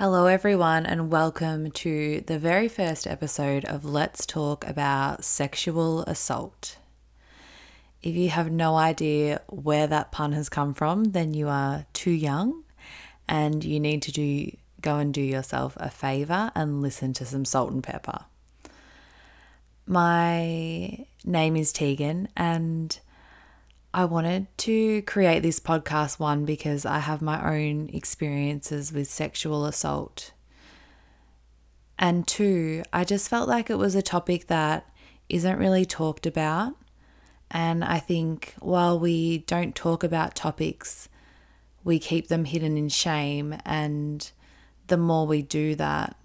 Hello, everyone, and welcome to the very first episode of Let's Talk About Sexual Assault. If you have no idea where that pun has come from, then you are too young and you need to do go and do yourself a favor and listen to some Salt-N-Pepa. My name is Tegan and I wanted to create this podcast one because I have my own experiences with sexual assault. And two, I just felt like it was a topic that isn't really talked about. And I think while we don't talk about topics, we keep them hidden in shame. And the more we do that,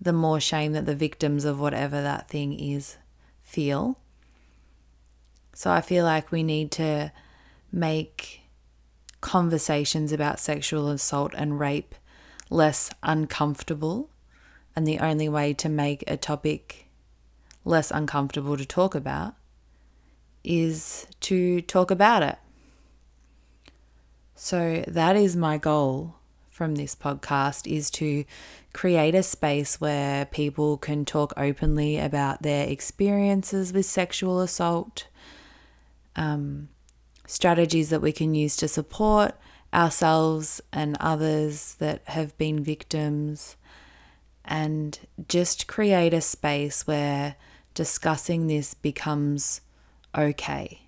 the more shame that the victims of whatever that thing is feel. So I feel like we need to make conversations about sexual assault and rape less uncomfortable. And the only way to make a topic less uncomfortable to talk about is to talk about it. So that is my goal from this podcast is to create a space where people can talk openly about their experiences with sexual assault um, strategies that we can use to support ourselves and others that have been victims, and just create a space where discussing this becomes okay.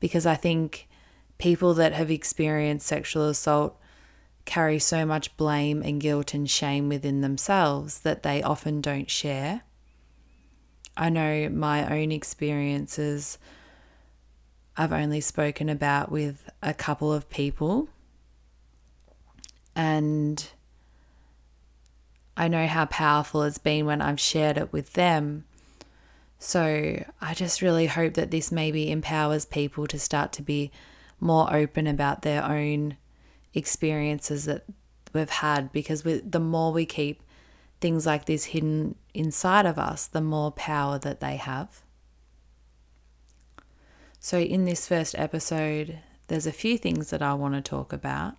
Because I think people that have experienced sexual assault carry so much blame and guilt and shame within themselves that they often don't share. I know my own experiences I've only spoken about with a couple of people. And I know how powerful it's been when I've shared it with them. So I just really hope that this maybe empowers people to start to be more open about their own experiences that we've had because we, the more we keep things like this hidden inside of us, the more power that they have. So, in this first episode, there's a few things that I want to talk about.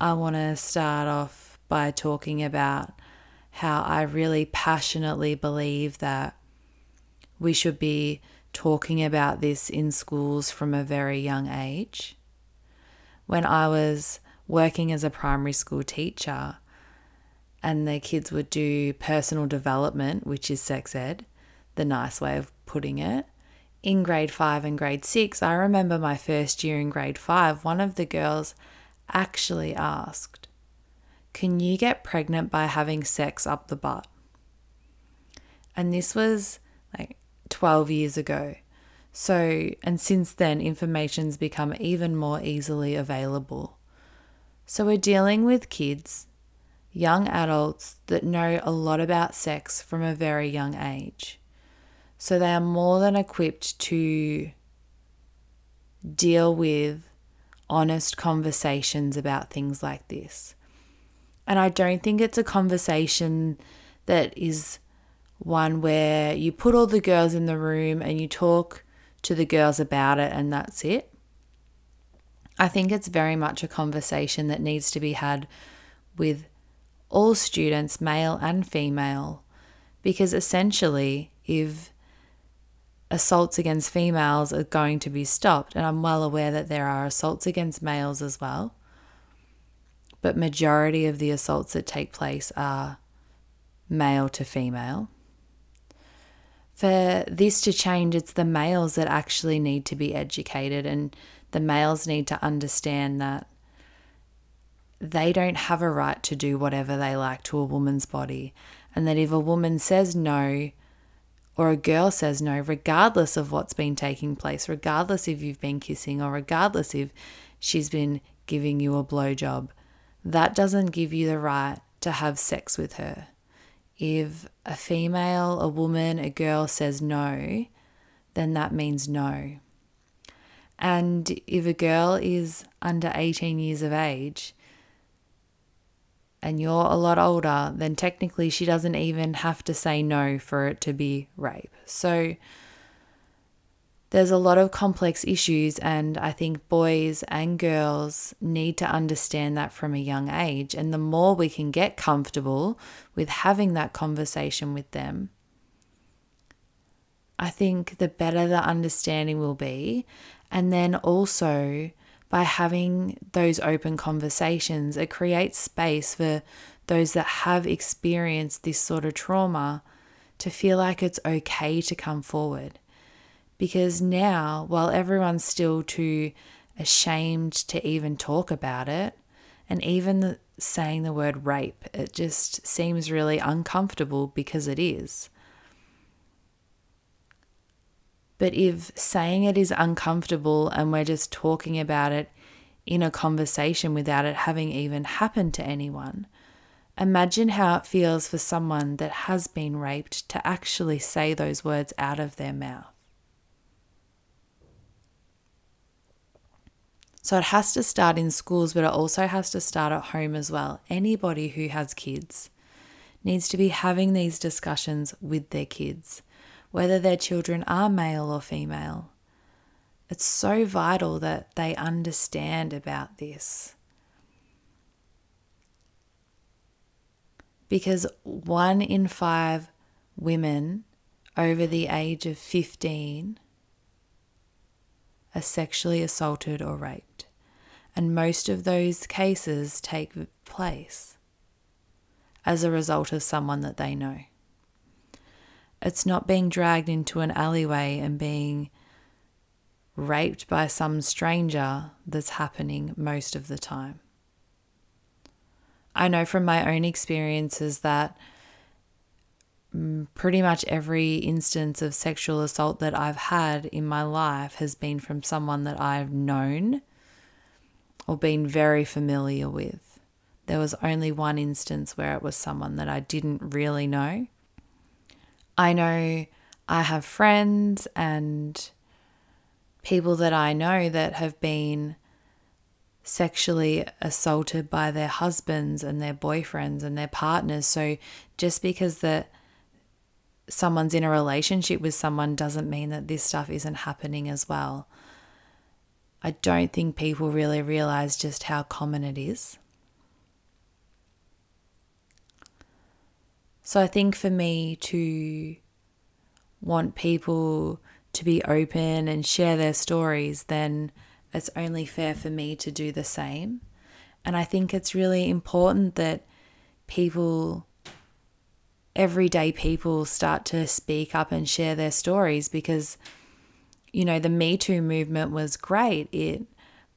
I want to start off by talking about how I really passionately believe that we should be talking about this in schools from a very young age. When I was working as a primary school teacher, and the kids would do personal development, which is sex ed, the nice way of putting it. In grade five and grade six, I remember my first year in grade five, one of the girls actually asked, Can you get pregnant by having sex up the butt? And this was like 12 years ago. So, and since then, information's become even more easily available. So, we're dealing with kids young adults that know a lot about sex from a very young age. So they are more than equipped to deal with honest conversations about things like this. And I don't think it's a conversation that is one where you put all the girls in the room and you talk to the girls about it and that's it. I think it's very much a conversation that needs to be had with all students, male and female, because essentially, if assaults against females are going to be stopped, and I'm well aware that there are assaults against males as well, but majority of the assaults that take place are male to female. For this to change, it's the males that actually need to be educated, and the males need to understand that they don't have a right to do whatever they like to a woman's body. And that if a woman says no, or a girl says no, regardless of what's been taking place, regardless if you've been kissing, or regardless if she's been giving you a blowjob, that doesn't give you the right to have sex with her. If a female, a woman, a girl says no, then that means no. And if a girl is under 18 years of age, and you're a lot older, then technically she doesn't even have to say no for it to be rape. So there's a lot of complex issues, and I think boys and girls need to understand that from a young age. And the more we can get comfortable with having that conversation with them, I think the better the understanding will be. And then also, by having those open conversations, it creates space for those that have experienced this sort of trauma to feel like it's okay to come forward because now, while everyone's still too ashamed to even talk about it, and even the, saying the word rape, it just seems really uncomfortable because it is. But if saying it is uncomfortable and we're just talking about it in a conversation without it having even happened to anyone, imagine how it feels for someone that has been raped to actually say those words out of their mouth. So it has to start in schools, but it also has to start at home as well. Anybody who has kids needs to be having these discussions with their kids, whether their children are male or female. It's so vital that they understand about this. Because one in five women over the age of 15 are sexually assaulted or raped, and most of those cases take place as a result of someone that they know. It's not being dragged into an alleyway and being raped by some stranger that's happening most of the time. I know from my own experiences that mm, pretty much every instance of sexual assault that I've had in my life has been from someone that I've known or been very familiar with. There was only one instance where it was someone that I didn't really know. I know I have friends and people that I know that have been sexually assaulted by their husbands and their boyfriends and their partners. So just because that someone's in a relationship with someone doesn't mean that this stuff isn't happening as well. I don't think people really realize just how common it is. So I think for me to want people to be open and share their stories, then it's only fair for me to do the same. And I think it's really important that people everyday people start to speak up and share their stories because, you know, the Me Too movement was great. It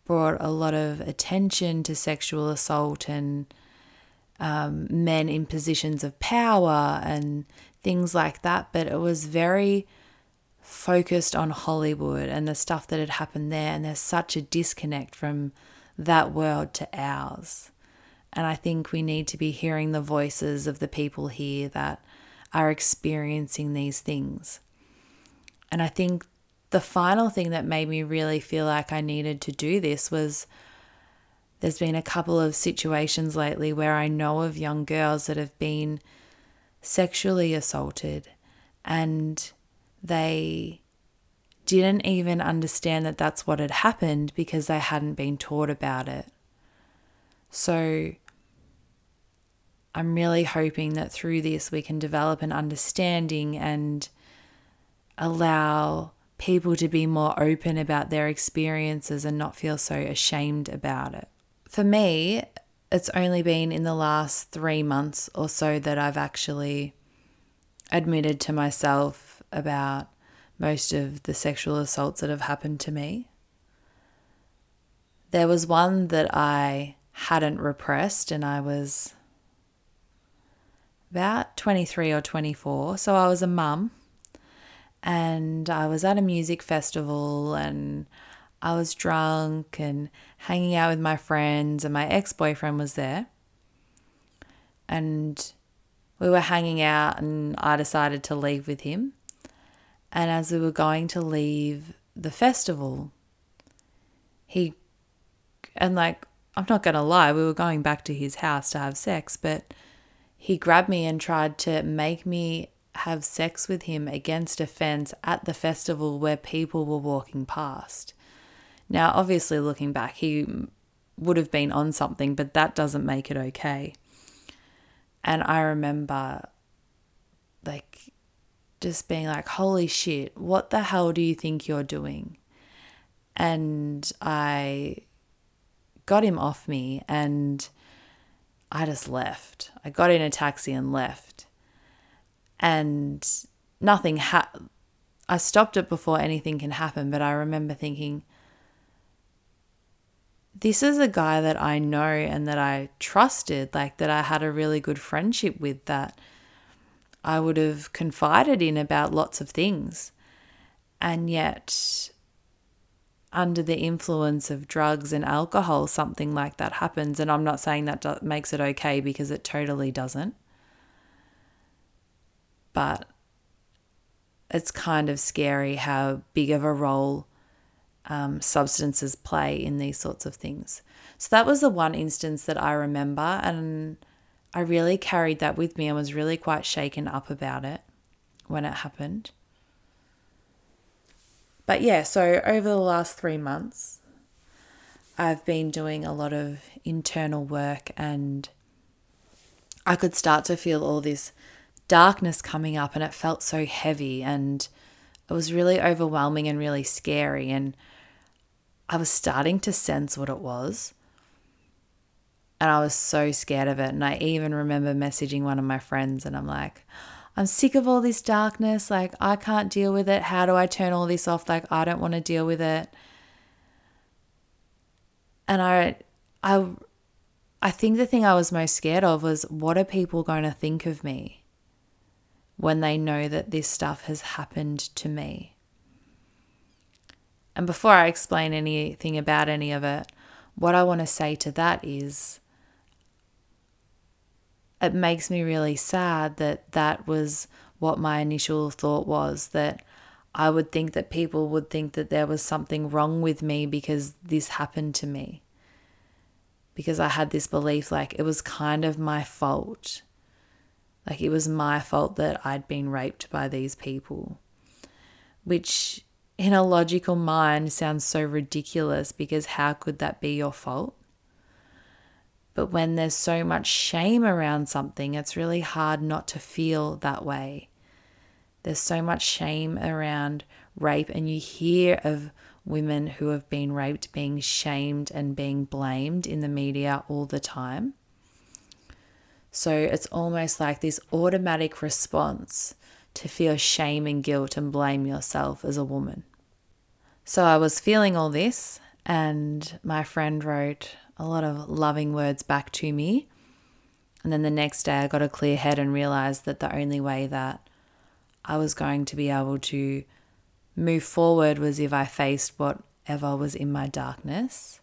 brought a lot of attention to sexual assault and um, men in positions of power and things like that. But it was very focused on Hollywood and the stuff that had happened there. And there's such a disconnect from that world to ours. And I think we need to be hearing the voices of the people here that are experiencing these things. And I think the final thing that made me really feel like I needed to do this was there's been a couple of situations lately where I know of young girls that have been sexually assaulted and they didn't even understand that that's what had happened because they hadn't been taught about it. So I'm really hoping that through this we can develop an understanding and allow people to be more open about their experiences and not feel so ashamed about it. For me, it's only been in the last three months or so that I've actually admitted to myself about most of the sexual assaults that have happened to me. There was one that I hadn't repressed, and I was about 23 or 24. So I was a mum and I was at a music festival and I was drunk and hanging out with my friends, and my ex boyfriend was there. And we were hanging out, and I decided to leave with him. And as we were going to leave the festival, he, and like, I'm not going to lie, we were going back to his house to have sex, but he grabbed me and tried to make me have sex with him against a fence at the festival where people were walking past. Now, obviously, looking back, he would have been on something, but that doesn't make it okay. And I remember, like, just being like, holy shit, what the hell do you think you're doing? And I got him off me and I just left. I got in a taxi and left. And nothing ha I stopped it before anything can happen, but I remember thinking this is a guy that I know and that I trusted, like that I had a really good friendship with that I would have confided in about lots of things. And yet under the influence of drugs and alcohol, something like that happens. And I'm not saying that makes it okay because it totally doesn't. But it's kind of scary how big of a role um, substances play in these sorts of things. So that was the one instance that I remember. And I really carried that with me and was really quite shaken up about it when it happened. But yeah, so over the last three months, I've been doing a lot of internal work and I could start to feel all this darkness coming up and it felt so heavy and it was really overwhelming and really scary and I was starting to sense what it was and I was so scared of it and I even remember messaging one of my friends and I'm like I'm sick of all this darkness. Like, I can't deal with it. How do I turn all this off? Like, I don't want to deal with it. And I, I, I think the thing I was most scared of was what are people going to think of me when they know that this stuff has happened to me? And before I explain anything about any of it, what I want to say to that is it makes me really sad that that was what my initial thought was that I would think that people would think that there was something wrong with me because this happened to me. Because I had this belief like it was kind of my fault. Like it was my fault that I'd been raped by these people. Which, in a logical mind, sounds so ridiculous because how could that be your fault? But when there's so much shame around something, it's really hard not to feel that way. There's so much shame around rape, and you hear of women who have been raped being shamed and being blamed in the media all the time. So it's almost like this automatic response to feel shame and guilt and blame yourself as a woman. So I was feeling all this, and my friend wrote, a lot of loving words back to me. And then the next day, I got a clear head and realized that the only way that I was going to be able to move forward was if I faced whatever was in my darkness.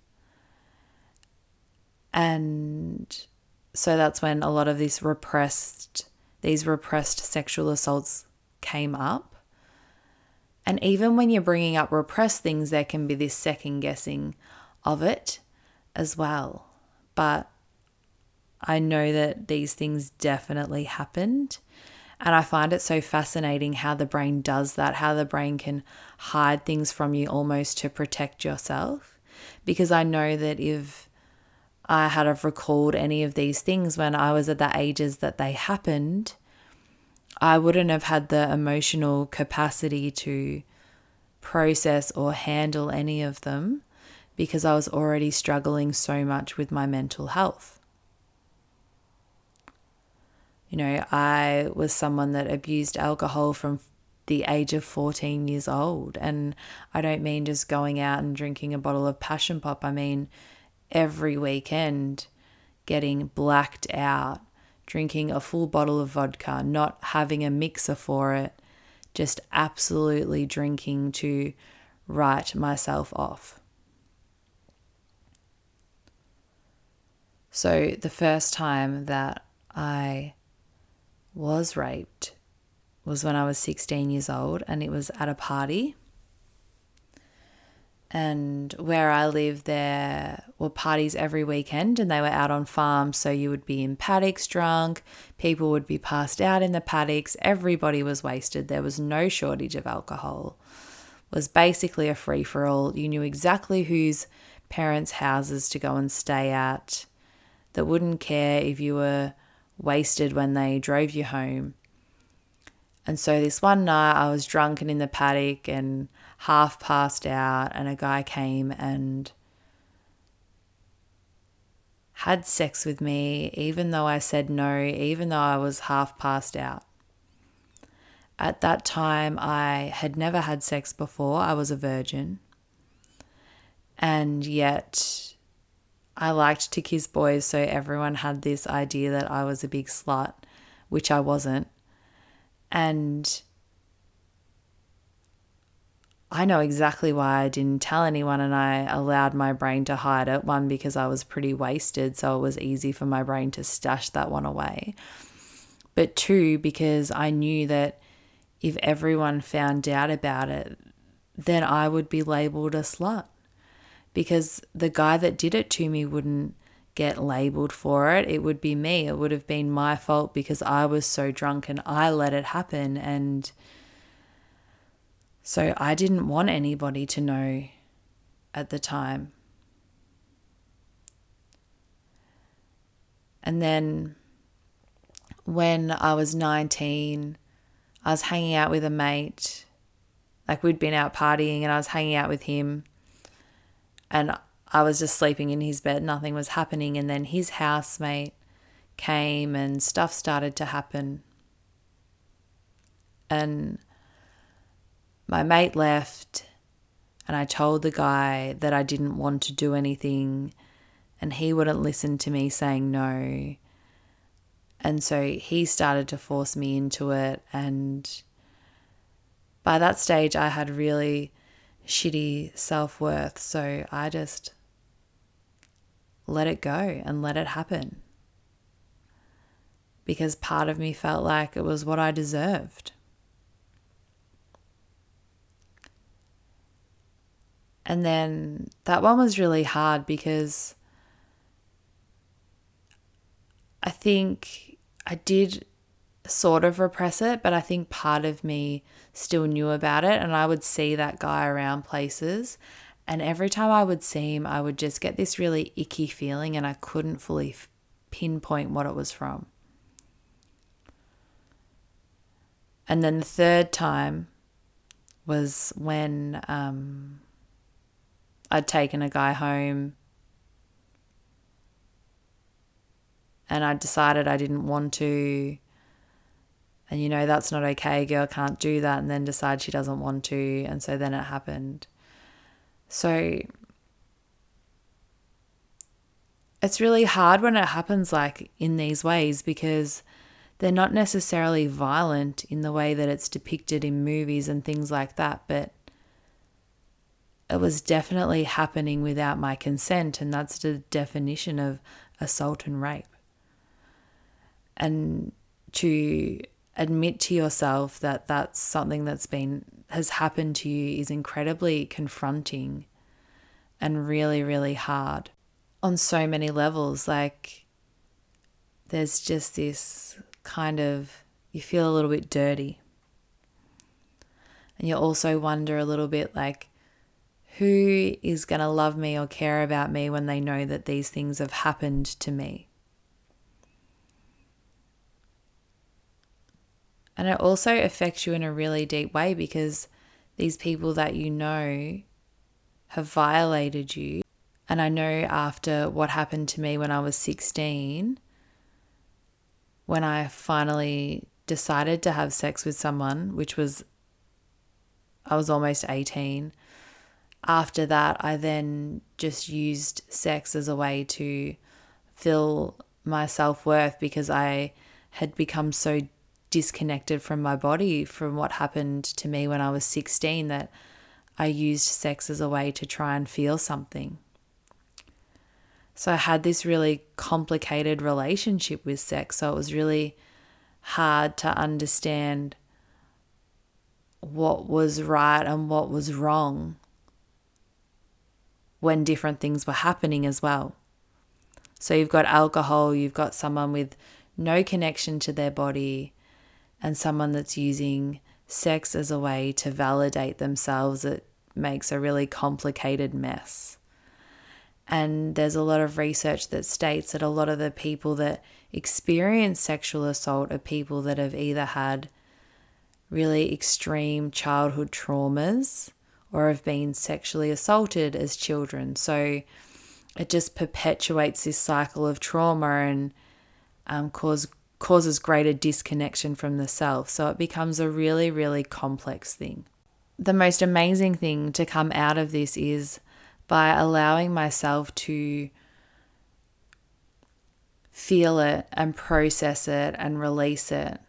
And so that's when a lot of this repressed, these repressed sexual assaults came up. And even when you're bringing up repressed things, there can be this second guessing of it as well. But I know that these things definitely happened. And I find it so fascinating how the brain does that, how the brain can hide things from you almost to protect yourself. Because I know that if I had have recalled any of these things when I was at the ages that they happened, I wouldn't have had the emotional capacity to process or handle any of them because I was already struggling so much with my mental health. You know, I was someone that abused alcohol from the age of 14 years old. And I don't mean just going out and drinking a bottle of passion pop, I mean every weekend getting blacked out, drinking a full bottle of vodka, not having a mixer for it, just absolutely drinking to write myself off. So, the first time that I was raped was when I was 16 years old, and it was at a party. And where I live, there were parties every weekend, and they were out on farms. So you would be in paddocks drunk, people would be passed out in the paddocks, everybody was wasted. There was no shortage of alcohol. It was basically a free for all. You knew exactly whose parents' houses to go and stay at, that wouldn't care if you were wasted when they drove you home. And so this one night I was drunk and in the paddock and half passed out, and a guy came and had sex with me, even though I said no, even though I was half passed out. At that time, I had never had sex before, I was a virgin. And yet, I liked to kiss boys, so everyone had this idea that I was a big slut, which I wasn't. And I know exactly why I didn't tell anyone and I allowed my brain to hide it. One, because I was pretty wasted, so it was easy for my brain to stash that one away. But two, because I knew that if everyone found out about it, then I would be labeled a slut. Because the guy that did it to me wouldn't get labeled for it. It would be me. It would have been my fault because I was so drunk and I let it happen. And so I didn't want anybody to know at the time. And then when I was 19, I was hanging out with a mate. Like we'd been out partying and I was hanging out with him. And I was just sleeping in his bed, nothing was happening. And then his housemate came and stuff started to happen. And my mate left, and I told the guy that I didn't want to do anything, and he wouldn't listen to me saying no. And so he started to force me into it. And by that stage, I had really shitty self worth. So I just let it go and let it happen. Because part of me felt like it was what I deserved. And then that one was really hard because I think I did sort of repress it, but I think part of me still knew about it. And I would see that guy around places and every time I would see him, I would just get this really icky feeling, and I couldn't fully pinpoint what it was from. And then the third time was when um, I'd taken a guy home and I decided I didn't want to. And you know, that's not okay. Girl can't do that. And then decide she doesn't want to. And so then it happened. So it's really hard when it happens like in these ways because they're not necessarily violent in the way that it's depicted in movies and things like that, but it was definitely happening without my consent, and that's the definition of assault and rape. And to admit to yourself that that's something that's been has happened to you is incredibly confronting and really, really hard on so many levels. Like, there's just this kind of, you feel a little bit dirty. And you also wonder a little bit like, who is going to love me or care about me when they know that these things have happened to me? And it also affects you in a really deep way because these people that you know have violated you. And I know after what happened to me when I was 16, when I finally decided to have sex with someone, which was, I was almost 18. After that, I then just used sex as a way to fill my self worth because I had become so disconnected from my body from what happened to me when I was 16 that I used sex as a way to try and feel something. So I had this really complicated relationship with sex. So it was really hard to understand what was right and what was wrong. When different things were happening as well. So you've got alcohol, you've got someone with no connection to their body, and someone that's using sex as a way to validate themselves. It makes a really complicated mess. And there's a lot of research that states that a lot of the people that experience sexual assault are people that have either had really extreme childhood traumas or have been sexually assaulted as children. So it just perpetuates this cycle of trauma and um, cause, causes greater disconnection from the self. So it becomes a really, really complex thing. The most amazing thing to come out of this is by allowing myself to feel it and process it and release it,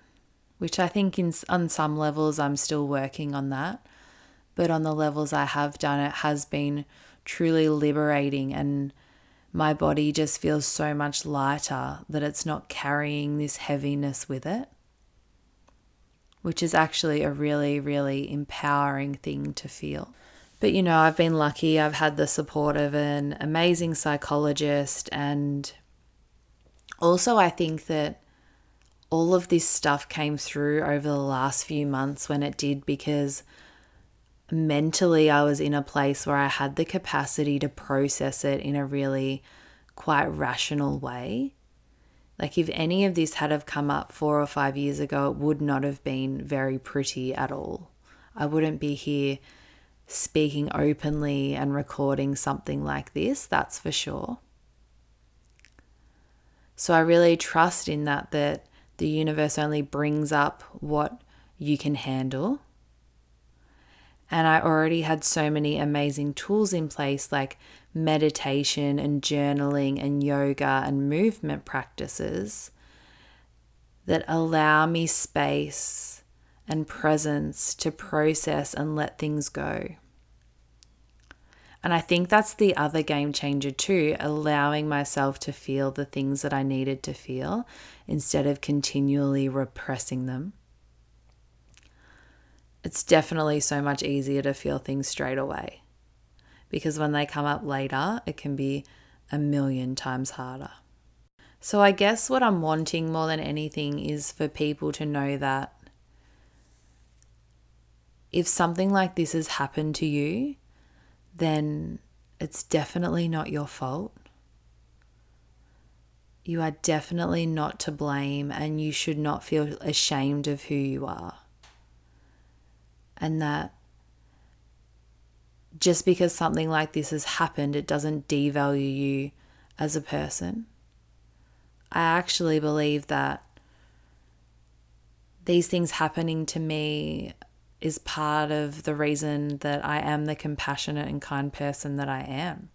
which I think in, on some levels I'm still working on that. But on the levels I have done, it has been truly liberating. And my body just feels so much lighter that it's not carrying this heaviness with it, which is actually a really, really empowering thing to feel. But you know, I've been lucky, I've had the support of an amazing psychologist, and also I think that all of this stuff came through over the last few months when it did because mentally I was in a place where I had the capacity to process it in a really quite rational way. Like if any of this had have come up 4 or 5 years ago it would not have been very pretty at all. I wouldn't be here speaking openly and recording something like this, that's for sure. So I really trust in that that the universe only brings up what you can handle and I already had so many amazing tools in place like meditation and journaling and yoga and movement practices that allow me space and presence to process and let things go. And I think that's the other game changer too, allowing myself to feel the things that I needed to feel instead of continually repressing them it's definitely so much easier to feel things straight away because when they come up later, it can be a million times harder. So, I guess what I'm wanting more than anything is for people to know that if something like this has happened to you, then it's definitely not your fault. You are definitely not to blame, and you should not feel ashamed of who you are and that just because something like this has happened, it doesn't devalue you as a person. I actually believe that these things happening to me is part of the reason that I am the compassionate and kind person that I am.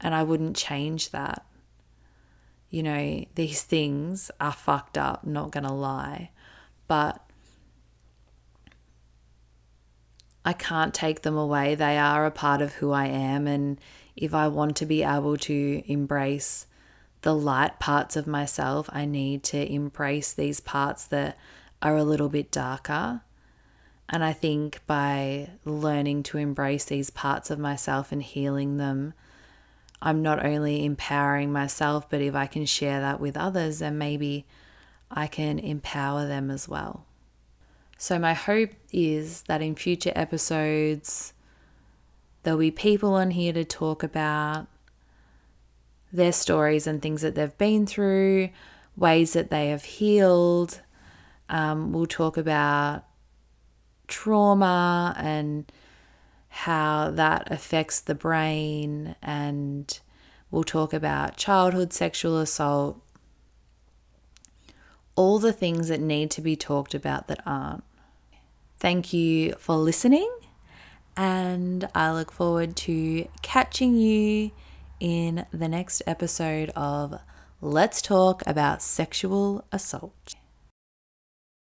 And I wouldn't change that. You know, these things are fucked up, not gonna lie. But I can't take them away. They are a part of who I am. And if I want to be able to embrace the light parts of myself, I need to embrace these parts that are a little bit darker. And I think by learning to embrace these parts of myself and healing them, I'm not only empowering myself, but if I can share that with others, then maybe I can empower them as well. So, my hope is that in future episodes, there'll be people on here to talk about their stories and things that they've been through, ways that they have healed. Um, we'll talk about trauma and how that affects the brain, and we'll talk about childhood sexual assault, all the things that need to be talked about that aren't. Thank you for listening, and I look forward to catching you in the next episode of Let's Talk About Sexual Assault.